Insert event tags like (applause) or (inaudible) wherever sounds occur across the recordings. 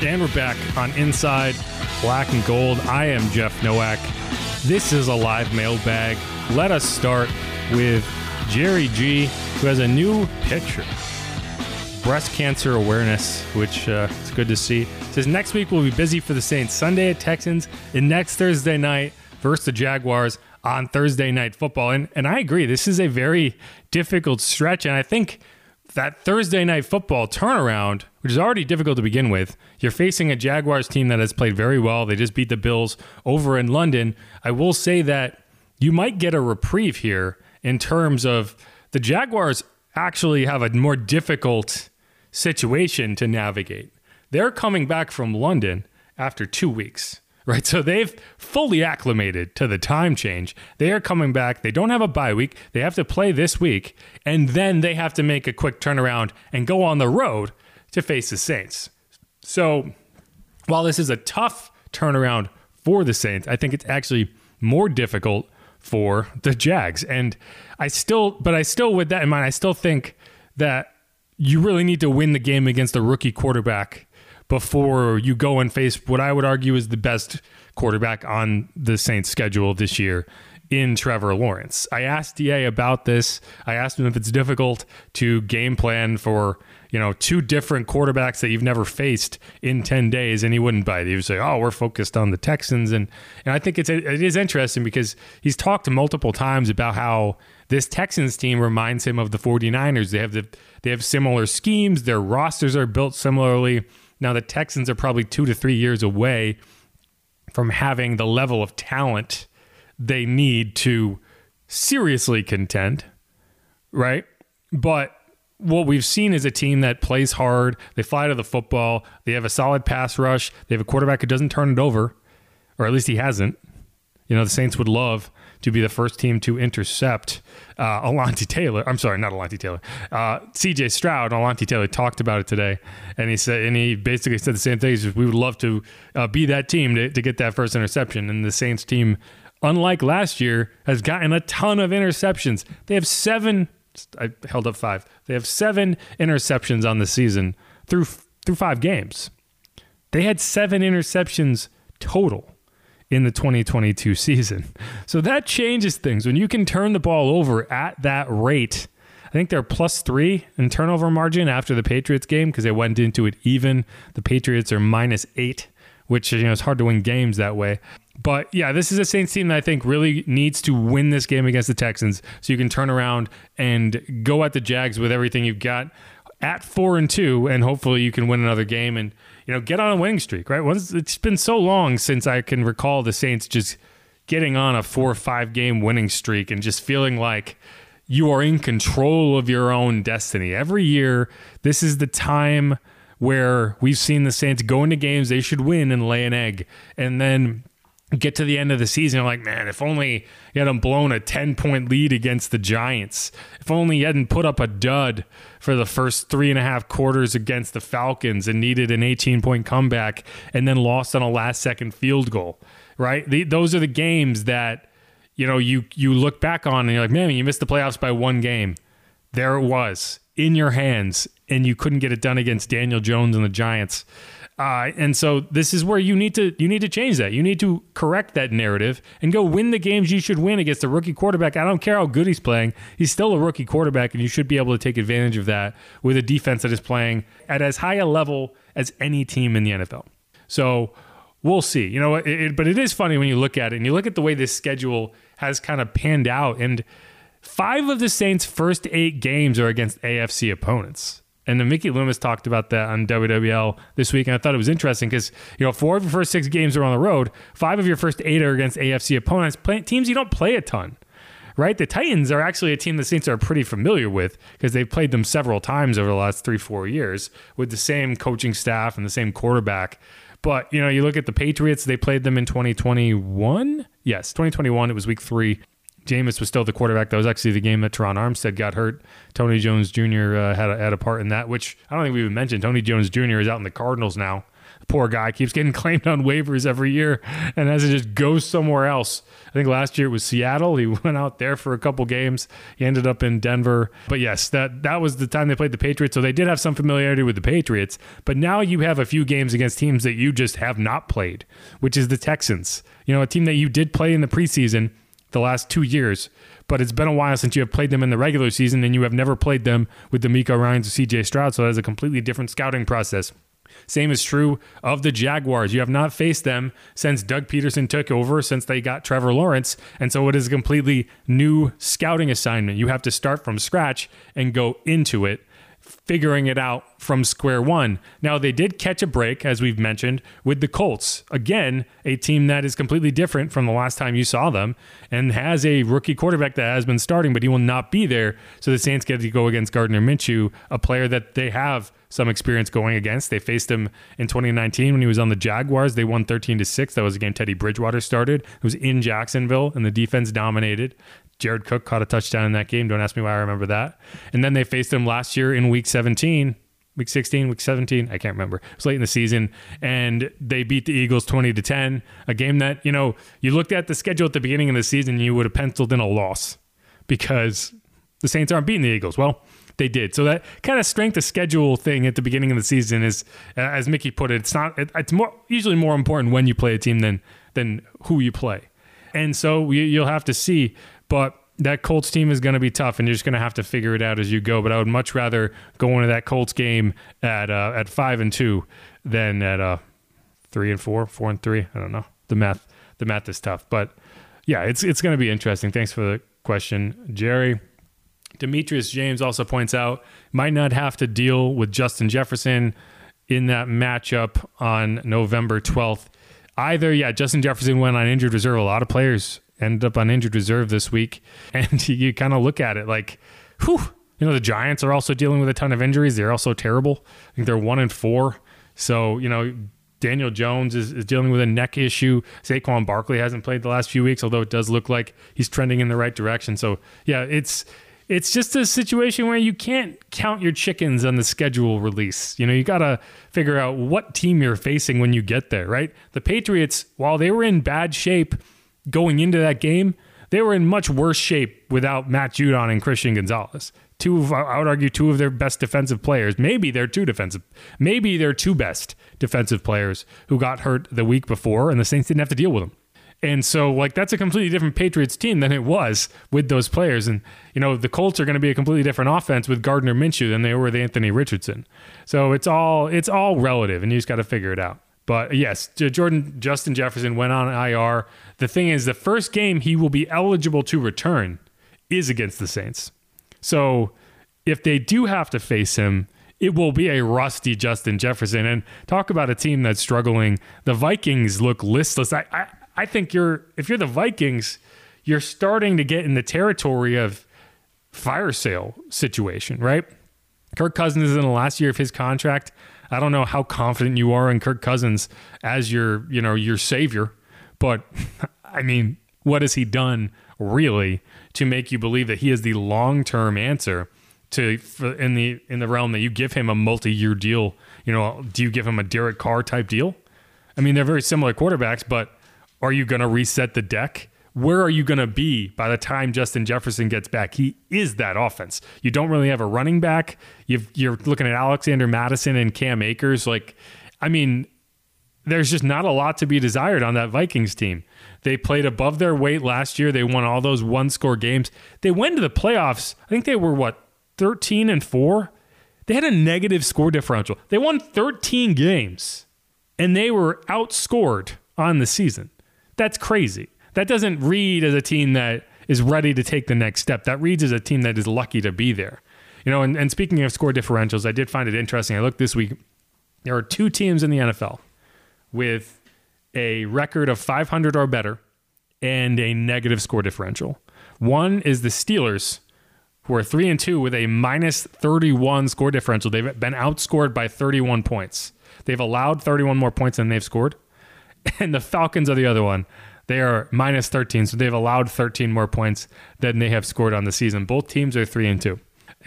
And we're back on Inside Black and Gold. I am Jeff Nowak. This is a live mailbag. Let us start with Jerry G, who has a new picture. Breast cancer awareness, which uh, it's good to see. Says next week we'll be busy for the Saints. Sunday at Texans, and next Thursday night versus the Jaguars on Thursday night football. And and I agree, this is a very difficult stretch, and I think that Thursday night football turnaround, which is already difficult to begin with, you're facing a Jaguars team that has played very well. They just beat the Bills over in London. I will say that you might get a reprieve here in terms of the Jaguars actually have a more difficult situation to navigate. They're coming back from London after two weeks right? So they've fully acclimated to the time change. They are coming back. They don't have a bye week. They have to play this week, and then they have to make a quick turnaround and go on the road to face the Saints. So while this is a tough turnaround for the Saints, I think it's actually more difficult for the Jags. And I still, but I still, with that in mind, I still think that you really need to win the game against a rookie quarterback before you go and face what I would argue is the best quarterback on the Saints schedule this year in Trevor Lawrence. I asked DA about this. I asked him if it's difficult to game plan for, you know, two different quarterbacks that you've never faced in 10 days and he wouldn't bite. He would say, "Oh, we're focused on the Texans." And and I think it's it is interesting because he's talked multiple times about how this Texans team reminds him of the 49ers. They have the they have similar schemes, their rosters are built similarly now, the Texans are probably two to three years away from having the level of talent they need to seriously contend, right? But what we've seen is a team that plays hard. They fly to the football. They have a solid pass rush. They have a quarterback who doesn't turn it over, or at least he hasn't. You know, the Saints would love to be the first team to intercept uh, Alontae Taylor. I'm sorry, not Alontae Taylor. Uh, C.J. Stroud. Alontae Taylor talked about it today, and he said, and he basically said the same thing. He said, we would love to uh, be that team to, to get that first interception. And the Saints team, unlike last year, has gotten a ton of interceptions. They have seven. I held up five. They have seven interceptions on the season through through five games. They had seven interceptions total in the 2022 season. So that changes things. When you can turn the ball over at that rate, I think they're plus three in turnover margin after the Patriots game because they went into it even. The Patriots are minus eight, which you know it's hard to win games that way. But yeah, this is a Saints team that I think really needs to win this game against the Texans so you can turn around and go at the Jags with everything you've got at four and two, and hopefully you can win another game and you know, get on a winning streak, right? Once it's been so long since I can recall the Saints just getting on a four or five game winning streak and just feeling like you are in control of your own destiny. Every year, this is the time where we've seen the Saints go into games they should win and lay an egg. And then get to the end of the season, you're like, man, if only you hadn't blown a 10 point lead against the Giants, if only you hadn't put up a dud for the first three and a half quarters against the Falcons and needed an 18 point comeback and then lost on a last second field goal, right? The, those are the games that, you know, you, you look back on and you're like, man, you missed the playoffs by one game. There it was in your hands, and you couldn't get it done against Daniel Jones and the Giants. Uh, and so this is where you need to you need to change that. You need to correct that narrative and go win the games you should win against a rookie quarterback. I don't care how good he's playing; he's still a rookie quarterback, and you should be able to take advantage of that with a defense that is playing at as high a level as any team in the NFL. So we'll see. You know, it, it, but it is funny when you look at it and you look at the way this schedule has kind of panned out, and five of the Saints' first eight games are against AFC opponents. And then Mickey Loomis talked about that on WWL this week, and I thought it was interesting because you know four of your first six games are on the road, five of your first eight are against AFC opponents, play, teams you don't play a ton. Right, the Titans are actually a team the Saints are pretty familiar with because they've played them several times over the last three, four years with the same coaching staff and the same quarterback. But you know, you look at the Patriots; they played them in 2021. Yes, 2021. It was Week Three. Jameis was still the quarterback. That was actually the game that Terron Armstead got hurt. Tony Jones Jr. Uh, had, a, had a part in that, which I don't think we even mentioned. Tony Jones Jr. is out in the Cardinals now. Poor guy keeps getting (laughs) claimed on waivers every year and has to just go somewhere else. I think last year it was Seattle. He (laughs) went out there for a couple games. He ended up in Denver. But yes, that that was the time they played the Patriots. So they did have some familiarity with the Patriots. But now you have a few games against teams that you just have not played, which is the Texans. You know, a team that you did play in the preseason the last two years, but it's been a while since you have played them in the regular season and you have never played them with DeMeco Ryans or CJ Stroud. So that's a completely different scouting process. Same is true of the Jaguars. You have not faced them since Doug Pederson took over, since they got Trevor Lawrence. And so it is a completely new scouting assignment. You have to start from scratch and go into it figuring it out from square one. Now, they did catch a break, as we've mentioned, with the Colts. Again, a team that is completely different from the last time you saw them and has a rookie quarterback that has been starting, but he will not be there. So the Saints get to go against Gardner Minshew, a player that they have some experience going against. They faced him in 2019 when he was on the Jaguars. They won 13 to 6. That was a game Teddy Bridgewater started. It was in Jacksonville, and the defense dominated. Jared Cook caught a touchdown in that game. Don't ask me why I remember that. And then they faced him last year in week 17, week 16, week 17. I can't remember. It was late in the season. And they beat the Eagles 20 to 10. A game that, you know, you looked at the schedule at the beginning of the season, you would have penciled in a loss because the Saints aren't beating the Eagles. Well, they did. So that kind of strength of schedule thing at the beginning of the season is, as Mickey put it, it's not. It's more usually more important when you play a team than than who you play. And so you'll have to see. But that Colts team is going to be tough, and you're just going to have to figure it out as you go. But I would much rather go into that Colts game at uh, at five and two than at uh, three and four, four and three. I don't know. The math the math is tough, but yeah, it's it's going to be interesting. Thanks for the question, Jerry. Demetrius James also points out might not have to deal with Justin Jefferson in that matchup on November 12th. Either, yeah, Justin Jefferson went on injured reserve. A lot of players ended up on injured reserve this week. (laughs) And you, kind of look at it like, whew, you know, the Giants are also dealing with a ton of injuries. They're also terrible. I think they're one and four. So, you know, Daniel Jones is, is dealing with a neck issue. Saquon Barkley hasn't played the last few weeks, although it does look like he's trending in the right direction. So, yeah, it's it's just a situation where you can't count your chickens on the schedule release. You know, you got to figure out what team you're facing when you get there, right? The Patriots, while they were in bad shape going into that game, they were in much worse shape without Matt Judon and Christian Gonzalez. Two of, I would argue, two of their best defensive players. Maybe they're two defensive, maybe they're two best defensive players who got hurt the week before, and the Saints didn't have to deal with them. And so, like, that's a completely different Patriots team than it was with those players. And, you know, the Colts are going to be a completely different offense with Gardner Minshew than they were with Anthony Richardson. So it's all it's all relative, and you just got to figure it out. But yes, Jordan Justin Jefferson went on IR. The thing is, the first game he will be eligible to return is against the Saints. So if they do have to face him, it will be a rusty Justin Jefferson. And talk about a team that's struggling. The Vikings look listless. I, I, I think you're if you're the Vikings, you're starting to get in the territory of fire sale situation, right? Kirk Cousins is in the last year of his contract. I don't know how confident you are in Kirk Cousins as your, you know, your savior, but (laughs) I mean, what has he done really to make you believe that he is the long-term answer to in the in the realm that you give him a multi-year deal? You know, do you give him a Derek Carr type deal? I mean, they're very similar quarterbacks, but are you going to reset the deck? where are you going to be by the time Justin Jefferson gets back? He is that offense. You don't really have a running back. you are looking at Alexander Mattison and Cam Akers. Like, I mean, there's just not a lot to be desired on that Vikings team. They played above their weight last year. They won all those one score games. They went to the playoffs. I think they were what, 13 and 4? They had a negative score differential. They won 13 games and they were outscored on the season. That's crazy. That doesn't read as a team that is ready to take the next step. That reads as a team that is lucky to be there. You know, and, and speaking of score differentials, I did find it interesting. I looked this week. There are two teams in the NFL with a record of 500 or better and a negative score differential. One is the Steelers, who are 3 and 2 with a minus 31 score differential. They've been outscored by 31 points. They've allowed 31 more points than they've scored. (laughs) And the Falcons are the other one. They are minus 13, so they've allowed 13 more points than they have scored on the season. Both teams are 3 and 2.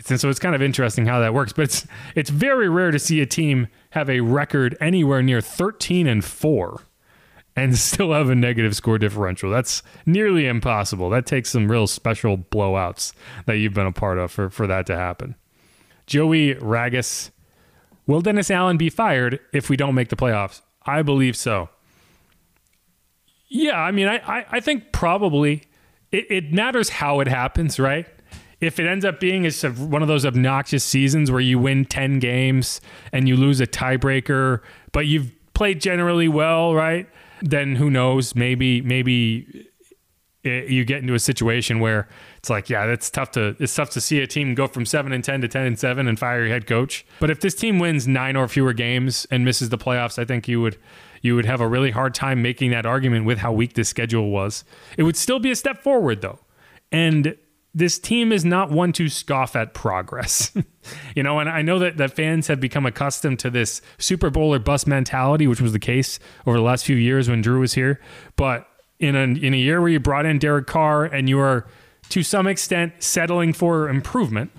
And so it's kind of interesting how that works, but it's it's very rare to see a team have a record anywhere near 13 and 4 and (laughs) still have a negative score differential. That's nearly impossible. That takes some real special blowouts that you've been a part of for, for that to happen. Joey Ragus. Will Dennis Allen be fired if we don't make the playoffs? I believe so. Yeah, I mean, I, I, I think probably it, it matters how it happens, right? if it ends up being a, one of those obnoxious seasons where you win 10 games and you lose a tiebreaker, but you've played generally well, right? Then who knows? Maybe, maybe it, you get into a situation where it's like, yeah, that's tough to it's tough to see a team go from seven and ten to ten and seven and fire your head coach. But if this team wins nine or fewer games and misses the playoffs, I think you would you would have a really hard time making that argument with how weak this schedule was. It would still be a step forward though. And this team is not one to scoff at progress. (laughs) you know, and I know that, that fans have become accustomed to this Super Bowl or bust mentality, which was the case over the last few years when Drew was here. But in a, in a year where you brought in Derek Carr and you are to some extent settling for improvement,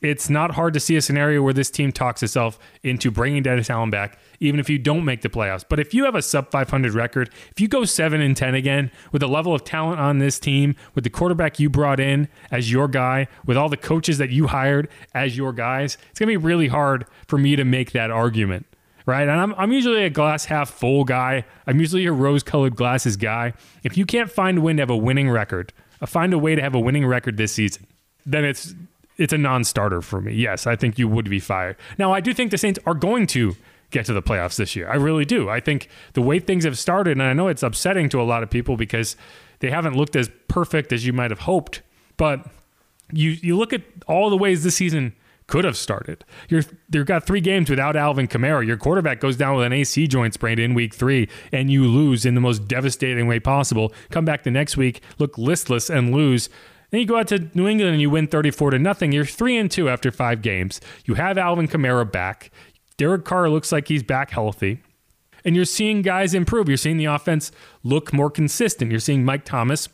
it's not hard to see a scenario where this team talks itself into bringing Dennis Allen back, even if you don't make the playoffs. But if you have a sub 500 record, if you go 7 and 10 again with the level of talent on this team, with the quarterback you brought in as your guy, with all the coaches that you hired as your guys, it's going to be really hard for me to make that argument. Right. And I'm, I'm usually a glass half full guy. I'm usually a rose colored glasses guy. If you can't find a win to have a winning record, uh, find a way to have a winning record this season, then it's it's a non-starter for me. Yes, I think you would be fired. Now, I do think the Saints are going to get to the playoffs this year. I really do. I think the way things have started, and I know it's upsetting to a lot of people because they haven't looked as perfect as you might have hoped, but you you look at all the ways this season could have started. You're you've got three games without Alvin Kamara. Your quarterback goes down with an AC joint sprain in week three, and you lose in the most devastating way possible. Come back the next week, look listless, and lose. Then you go out to New England and you win 34 to nothing. You're 3 and 2 after 5 games. You have Alvin Kamara back. Derek Carr looks like he's back healthy. And you're seeing guys improve. You're seeing the offense look more consistent. You're seeing Mike Thomas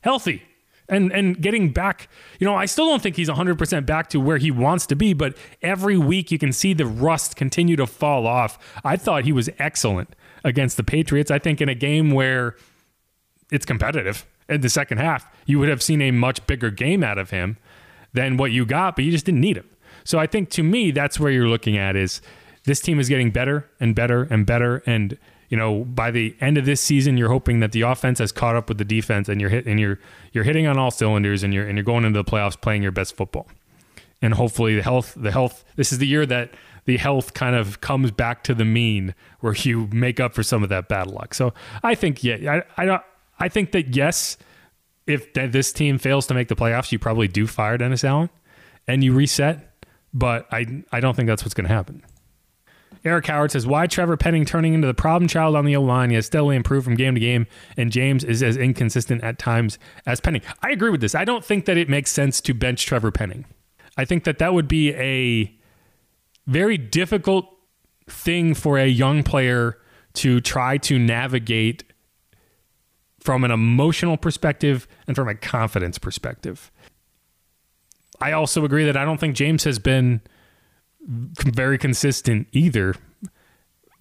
healthy and and getting back. You know, I still don't think he's 100% back to where he wants to be, but every week you can see the rust continue to fall off. I thought he was excellent against the Patriots. I think in a game where it's competitive in the second half, you would have seen a much bigger game out of him than what you got, but you just didn't need him. So I think to me, that's where you're looking at is this team is getting better and better and better. And, you know, by the end of this season, you're hoping that the offense has caught up with the defense and you're hit and you're you're hitting on all cylinders and you're and you're going into the playoffs playing your best football. And hopefully the health the health this is the year that the health kind of comes back to the mean where you make up for some of that bad luck. So I think yeah, I I I think that yes, if this team fails to make the playoffs, you probably do fire Dennis Allen and you reset. But I I don't think that's what's going to happen. Eric Howard says, Why Trevor Penning turning into the problem child on the O line? He has steadily improved from game to game, and James is as inconsistent at times as Penning. I agree with this. I don't think that it makes sense to bench Trevor Penning. I think that that would be a very difficult thing for a young player to try to navigate from an emotional perspective and from a confidence perspective. I also agree that I don't think James has been very consistent either.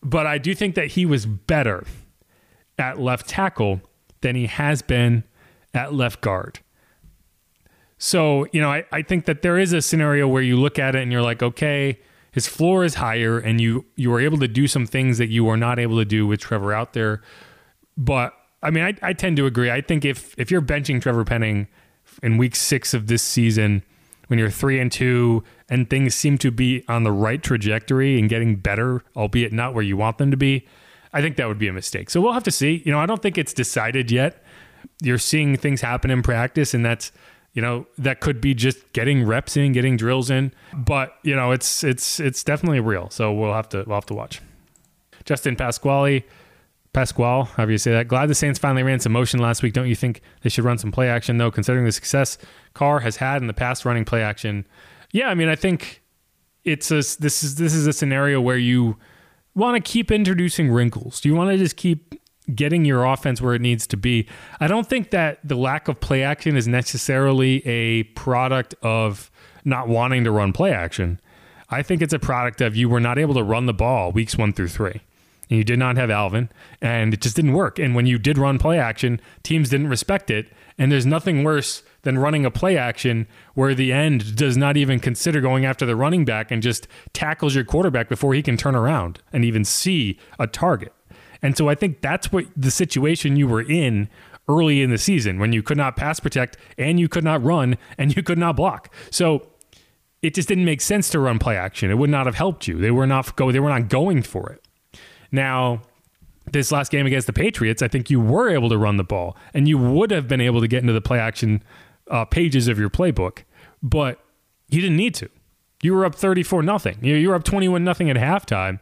But I do think that he was better at left tackle than he has been at left guard. So, you know, I, I think that there is a scenario where you look at it and you're like, okay, his floor is higher, and you you are able to do some things that you are not able to do with Trevor out there. But I mean, I, I tend to agree. I think if if you're benching Trevor Penning in week six of this season, when you're three and two, and things seem to be on the right trajectory and getting better, albeit not where you want them to be, I think that would be a mistake. So we'll have to see. You know, I don't think it's decided yet. You're seeing things happen in practice, and that's you know that could be just getting reps in, getting drills in. But you know, it's it's it's definitely real. So we'll have to we'll have to watch. Justin Pasquale. Pasquale, however you say that. Glad the Saints finally ran some motion last week. Don't you think they should run some play action though, considering the success Carr has had in the past running play action? Yeah, I mean, I think it's a this is this is a scenario where you want to keep introducing wrinkles. Do you want to just keep getting your offense where it needs to be? I don't think that the lack of play action is necessarily a product of not wanting to run play action. I think it's a product of you were not able to run the ball weeks one through three. And you did not have Alvin, and it just didn't work. And when you did run play action, teams didn't respect it. And there's nothing worse than running a play action where the end does not even consider going after the running back and just tackles your quarterback before he can turn around and even see a target. And so I think that's what the situation you were in early in the season when you could not pass protect and you could not run and you could not block. So it just didn't make sense to run play action. It would not have helped you. They were not go they were not going for it. Now, this last game against the Patriots, I think you were able to run the ball and you would have been able to get into the play action uh, pages of your playbook, but you didn't need to. You were up 34 nothing. You were up 21 nothing at halftime.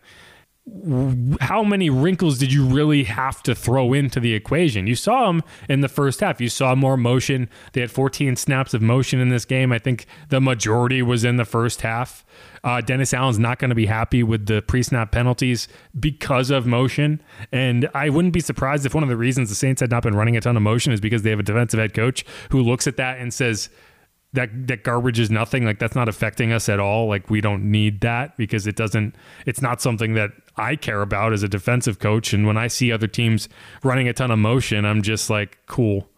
How many wrinkles did you really have to throw into the equation? You saw them in the first half. You saw more motion. They had 14 snaps of motion in this game. I think the majority was in the first half. Uh, Dennis Allen's not going to be happy with the pre snap penalties because of motion. And I wouldn't be surprised if one of the reasons the Saints had not been running a ton of motion is because they have a defensive head coach who looks at that and says, that that garbage is nothing like that's not affecting us at all like we don't need that because it doesn't it's not something that I care about as a defensive coach and when I see other teams running a ton of motion I'm just like cool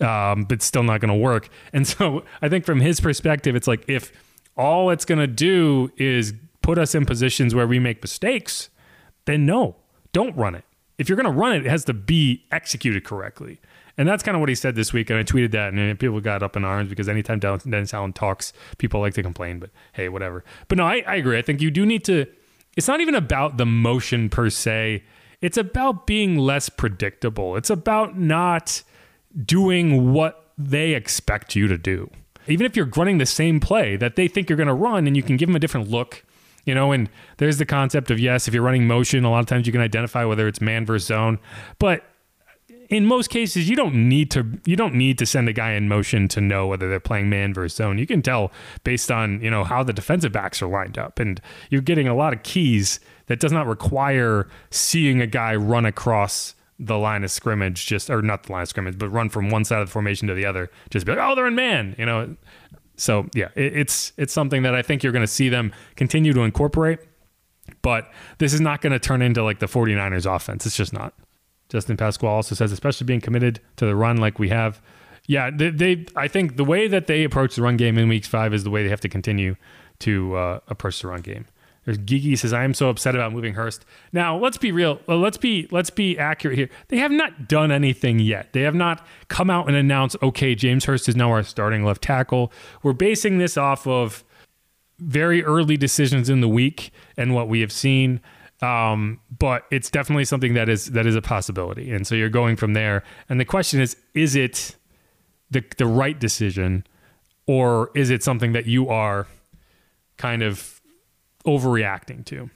um, but still not going to work (laughs) and so I think from his perspective it's like if all it's going to do is put us in positions where we make mistakes, then no, don't run it. If you're going to run it, it has to be executed correctly. And that's kind of what he said this week. And I tweeted that, and people got up in arms because anytime Dennis Allen talks, people like to complain. But hey, whatever. But no, I, I agree. I think you do need to. It's not even about the motion per se. It's about being less predictable. It's about not doing what they expect you to do even if you're running the same play that they think you're going to run and you can give them a different look, you know, and there's the concept of yes, if you're running motion, a lot of times you can identify whether it's man versus zone, but in most cases you don't need to you don't need to send a guy in motion to know whether they're playing man versus zone. You can tell based on, you know, how the defensive backs are lined up and you're getting a lot of keys that does not require seeing a guy run across the line of scrimmage, just or not the line of scrimmage, but run from one side of the formation to the other. Just be like, oh, they're in man, you know. So yeah, it, it's it's something that I think you're going to see them continue to incorporate. But this is not going to turn into like the 49ers offense. It's just not. Justin Pasquale also says, especially being committed to the run like we have. Yeah, they, they I think the way that they approach the run game in weeks five is the way they have to continue to uh, approach the run game. There's Gigi says I am so upset about moving Hurst. Now let's be real. Let's be let's be accurate here. They have not done anything yet. They have not come out and announced, okay, James Hurst is now our starting left tackle. We're basing this off of very early decisions in the week and what we have seen. Um, but it's definitely something that is that is a possibility. And so you're going from there. And the question is, is it the the right decision, or is it something that you are kind of overreacting to.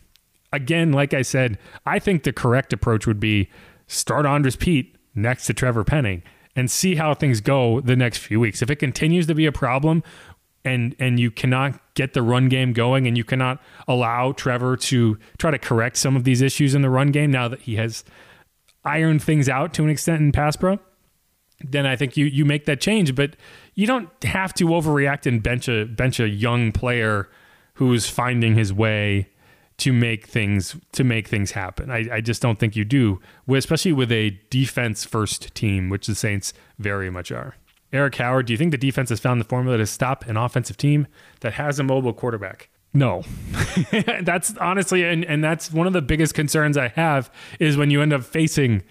Again, like I said, I think the correct approach would be start Andrus Peat next to Trevor Penning and see how things go the next few weeks. If it continues to be a problem and and you cannot get the run game going and you cannot allow Trevor to try to correct some of these issues in the run game now that he has ironed things out to an extent in pass pro, then I think you you make that change. But you don't have to overreact and bench a bench a young player who's finding his way to make things to make things happen. I, I just don't think you do, especially with a defense first team, which the Saints very much are. Eric Howard, do you think the defense has found the formula to stop an offensive team that has a mobile quarterback? No, (laughs) that's honestly, and, and that's one of the biggest concerns I have is when you end up facing,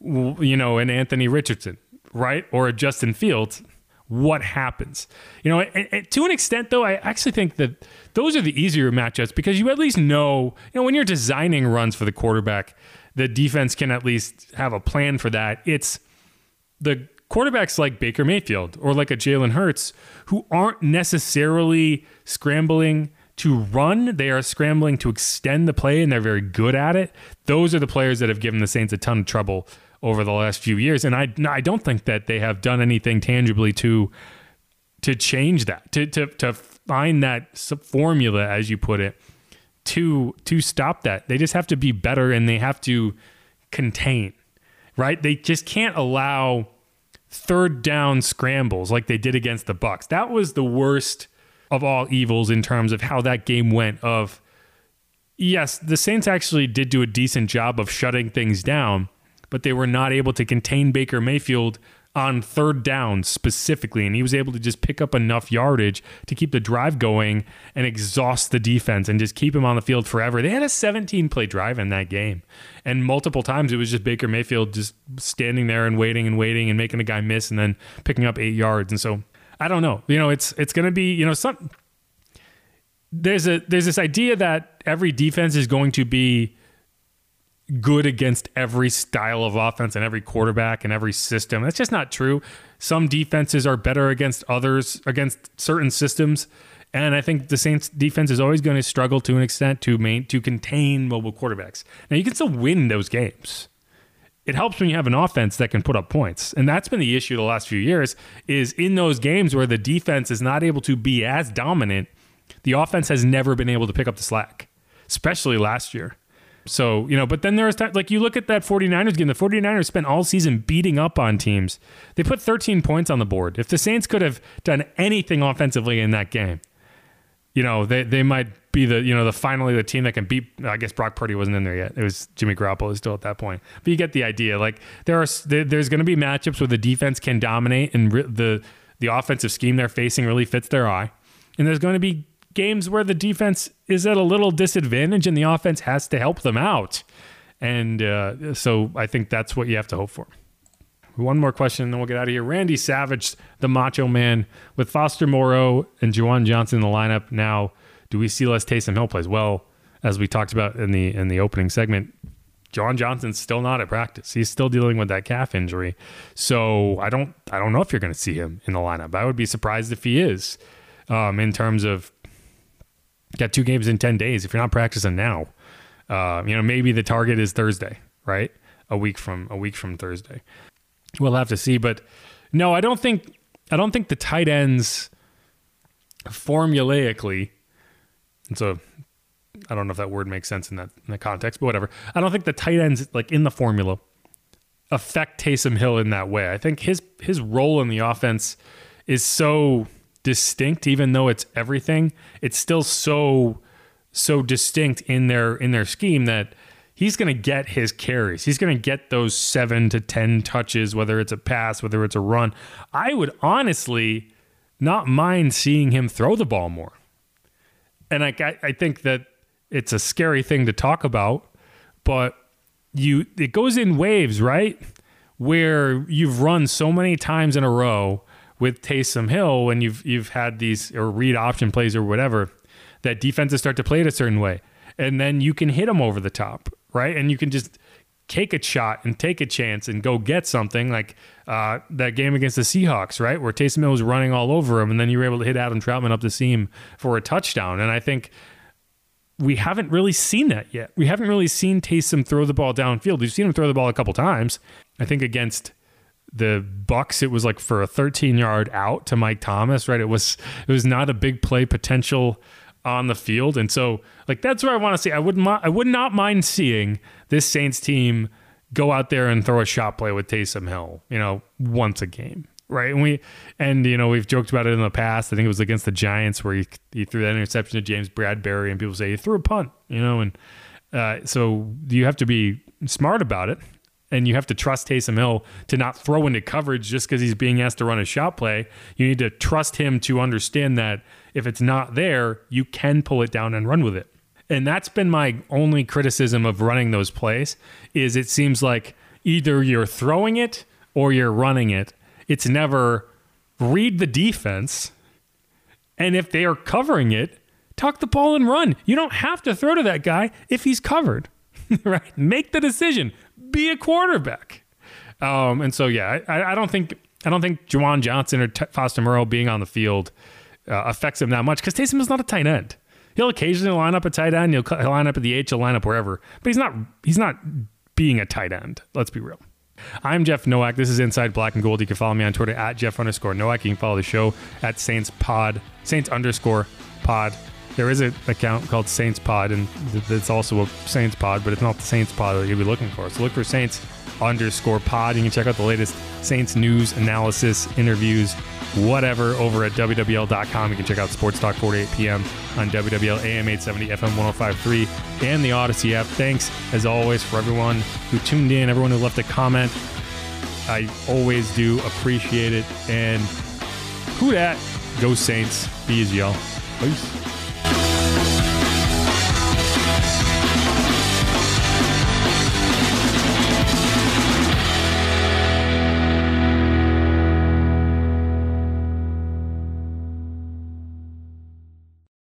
you know, an Anthony Richardson, right, or a Justin Fields. What happens? You know, to an extent, though, I actually think that those are the easier matchups because you at least know, you know, when you're designing runs for the quarterback, the defense can at least have a plan for that. It's the quarterbacks like Baker Mayfield or like a Jalen Hurts who aren't necessarily scrambling to run, they are scrambling to extend the play and they're very good at it. Those are the players that have given the Saints a ton of trouble over the last few years. And I, I don't think that they have done anything tangibly to to change that, to, to, to find that formula, as you put it, to to stop that. They just have to be better and they have to contain, right? They just can't allow third down scrambles like they did against the Bucs. That was the worst of all evils in terms of how that game went of yes, the Saints actually did do a decent job of shutting things down, but they were not able to contain Baker Mayfield on third down specifically. And he was able to just pick up enough yardage to keep the drive going and exhaust the defense and just keep him on the field forever. They had a 17 play drive in that game. And multiple times it was just Baker Mayfield just standing there and waiting and waiting and making a guy miss and then picking up eight yards. And so I don't know. You know, it's it's going to be you know some. There's a there's this idea that every defense is going to be good against every style of offense and every quarterback and every system. That's just not true. Some defenses are better against others against certain systems. And I think the Saints defense is always going to struggle to an extent to main to contain mobile quarterbacks. Now you can still win those games it helps when you have an offense that can put up points. And that's been the issue the last few years is in those games where the defense is not able to be as dominant, the offense has never been able to pick up the slack, especially last year. So, you know, but then there's like you look at that 49ers game, the 49ers spent all season beating up on teams. They put 13 points on the board. If the Saints could have done anything offensively in that game, you know, they, they might be the you know the finally the team that can beat. I guess Brock Purdy wasn't in there yet. It was Jimmy Garoppolo still at that point. But you get the idea. Like there are there's going to be matchups where the defense can dominate and the the offensive scheme they're facing really fits their eye, and there's going to be games where the defense is at a little disadvantage and the offense has to help them out. And uh, so I think that's what you have to hope for. One more question, and then we'll get out of here. Randy Savage, the Macho Man, with Foster Moreau and Juwan Johnson in the lineup now. Do we see less Taysom Hill plays? Well, as we talked about in the in the opening segment, Juwan Johnson's still not at practice. He's still dealing with that calf injury. So I don't I don't know if you're going to see him in the lineup. I would be surprised if he is. Um, in terms of got two games in ten days. If you're not practicing now, uh, you know maybe the target is Thursday, right? A week from a week from Thursday. We'll have to see. But no, I don't think I don't think the tight ends formulaically it's a I don't know if that word makes sense in that in the context, but whatever. I don't think the tight ends like in the formula affect Taysom Hill in that way. I think his his role in the offense is so distinct, even though it's everything. It's still so so distinct in their in their scheme that he's going to get his carries. He's going to get those seven to ten touches, whether it's a pass, whether it's a run. I would honestly not mind seeing him throw the ball more and I, I think that it's a scary thing to talk about, but you it goes in waves, right? Where you've run so many times in a row with Taysom Hill when you've you've had these or read option plays or whatever that defenses start to play it a certain way, and then you can hit them over the top, right? And you can just take a shot and take a chance and go get something like uh, that game against the Seahawks, right? Where Taysom Hill was running all over him and then you were able to hit Adam Trautman up the seam for a touchdown. And I think we haven't really seen that yet. We haven't really seen Taysom throw the ball downfield. We've seen him throw the ball a couple times. I think against the Bucs, it was like for a 13 yard out to Mike Thomas, right? It was it was not a big play potential on the field. And so, like, that's where I want to see. I would not I would not mind seeing this Saints team go out there and throw a shot play with Taysom Hill, you know, once a game. Right. And we, and, you know, we've joked about it in the past. I think it was against the Giants where he, he threw that interception to James Bradberry and people say he threw a punt, you know, and uh, so you have to be smart about it. And you have to trust Taysom Hill to not throw into coverage just because he's being asked to run a shot play. You need to trust him to understand that if it's not there, you can pull it down and run with it. And that's been my only criticism of running those plays is it seems like either you're throwing it or you're running it. It's never read the defense. And if they are covering it, tuck the ball and run. You don't have to throw to that guy if he's covered. (laughs) right? Make the decision. Be a quarterback. Um, and so yeah, I, I, don't think I don't think Juwan Johnson or T- Foster Moreau being on the field uh, affects him that much because Taysom is not a tight end. He'll occasionally line up a tight end. He'll, he'll line up at the H. He'll line up wherever, but he's not he's not being a tight end. Let's be real. I'm Jeff Nowak. This is Inside Black and Gold. You can follow me on Twitter at Jeff underscore Nowak. You can follow the show at Saints Pod, Saints underscore Pod. There is an account called Saints Pod, and it's also a Saints Pod, but it's not the Saints Pod that you'll be looking for. So look for Saints underscore Pod. You can check out the latest Saints news, analysis, interviews, whatever over at WWL.com. You can check out Sports Talk 48 p.m. on WWL AM 870 FM 1053 and the Audacy app. Thanks, as always, for everyone who tuned in, everyone who left a comment. I always do appreciate it. And who that? Go Saints. Be easy, y'all. Peace.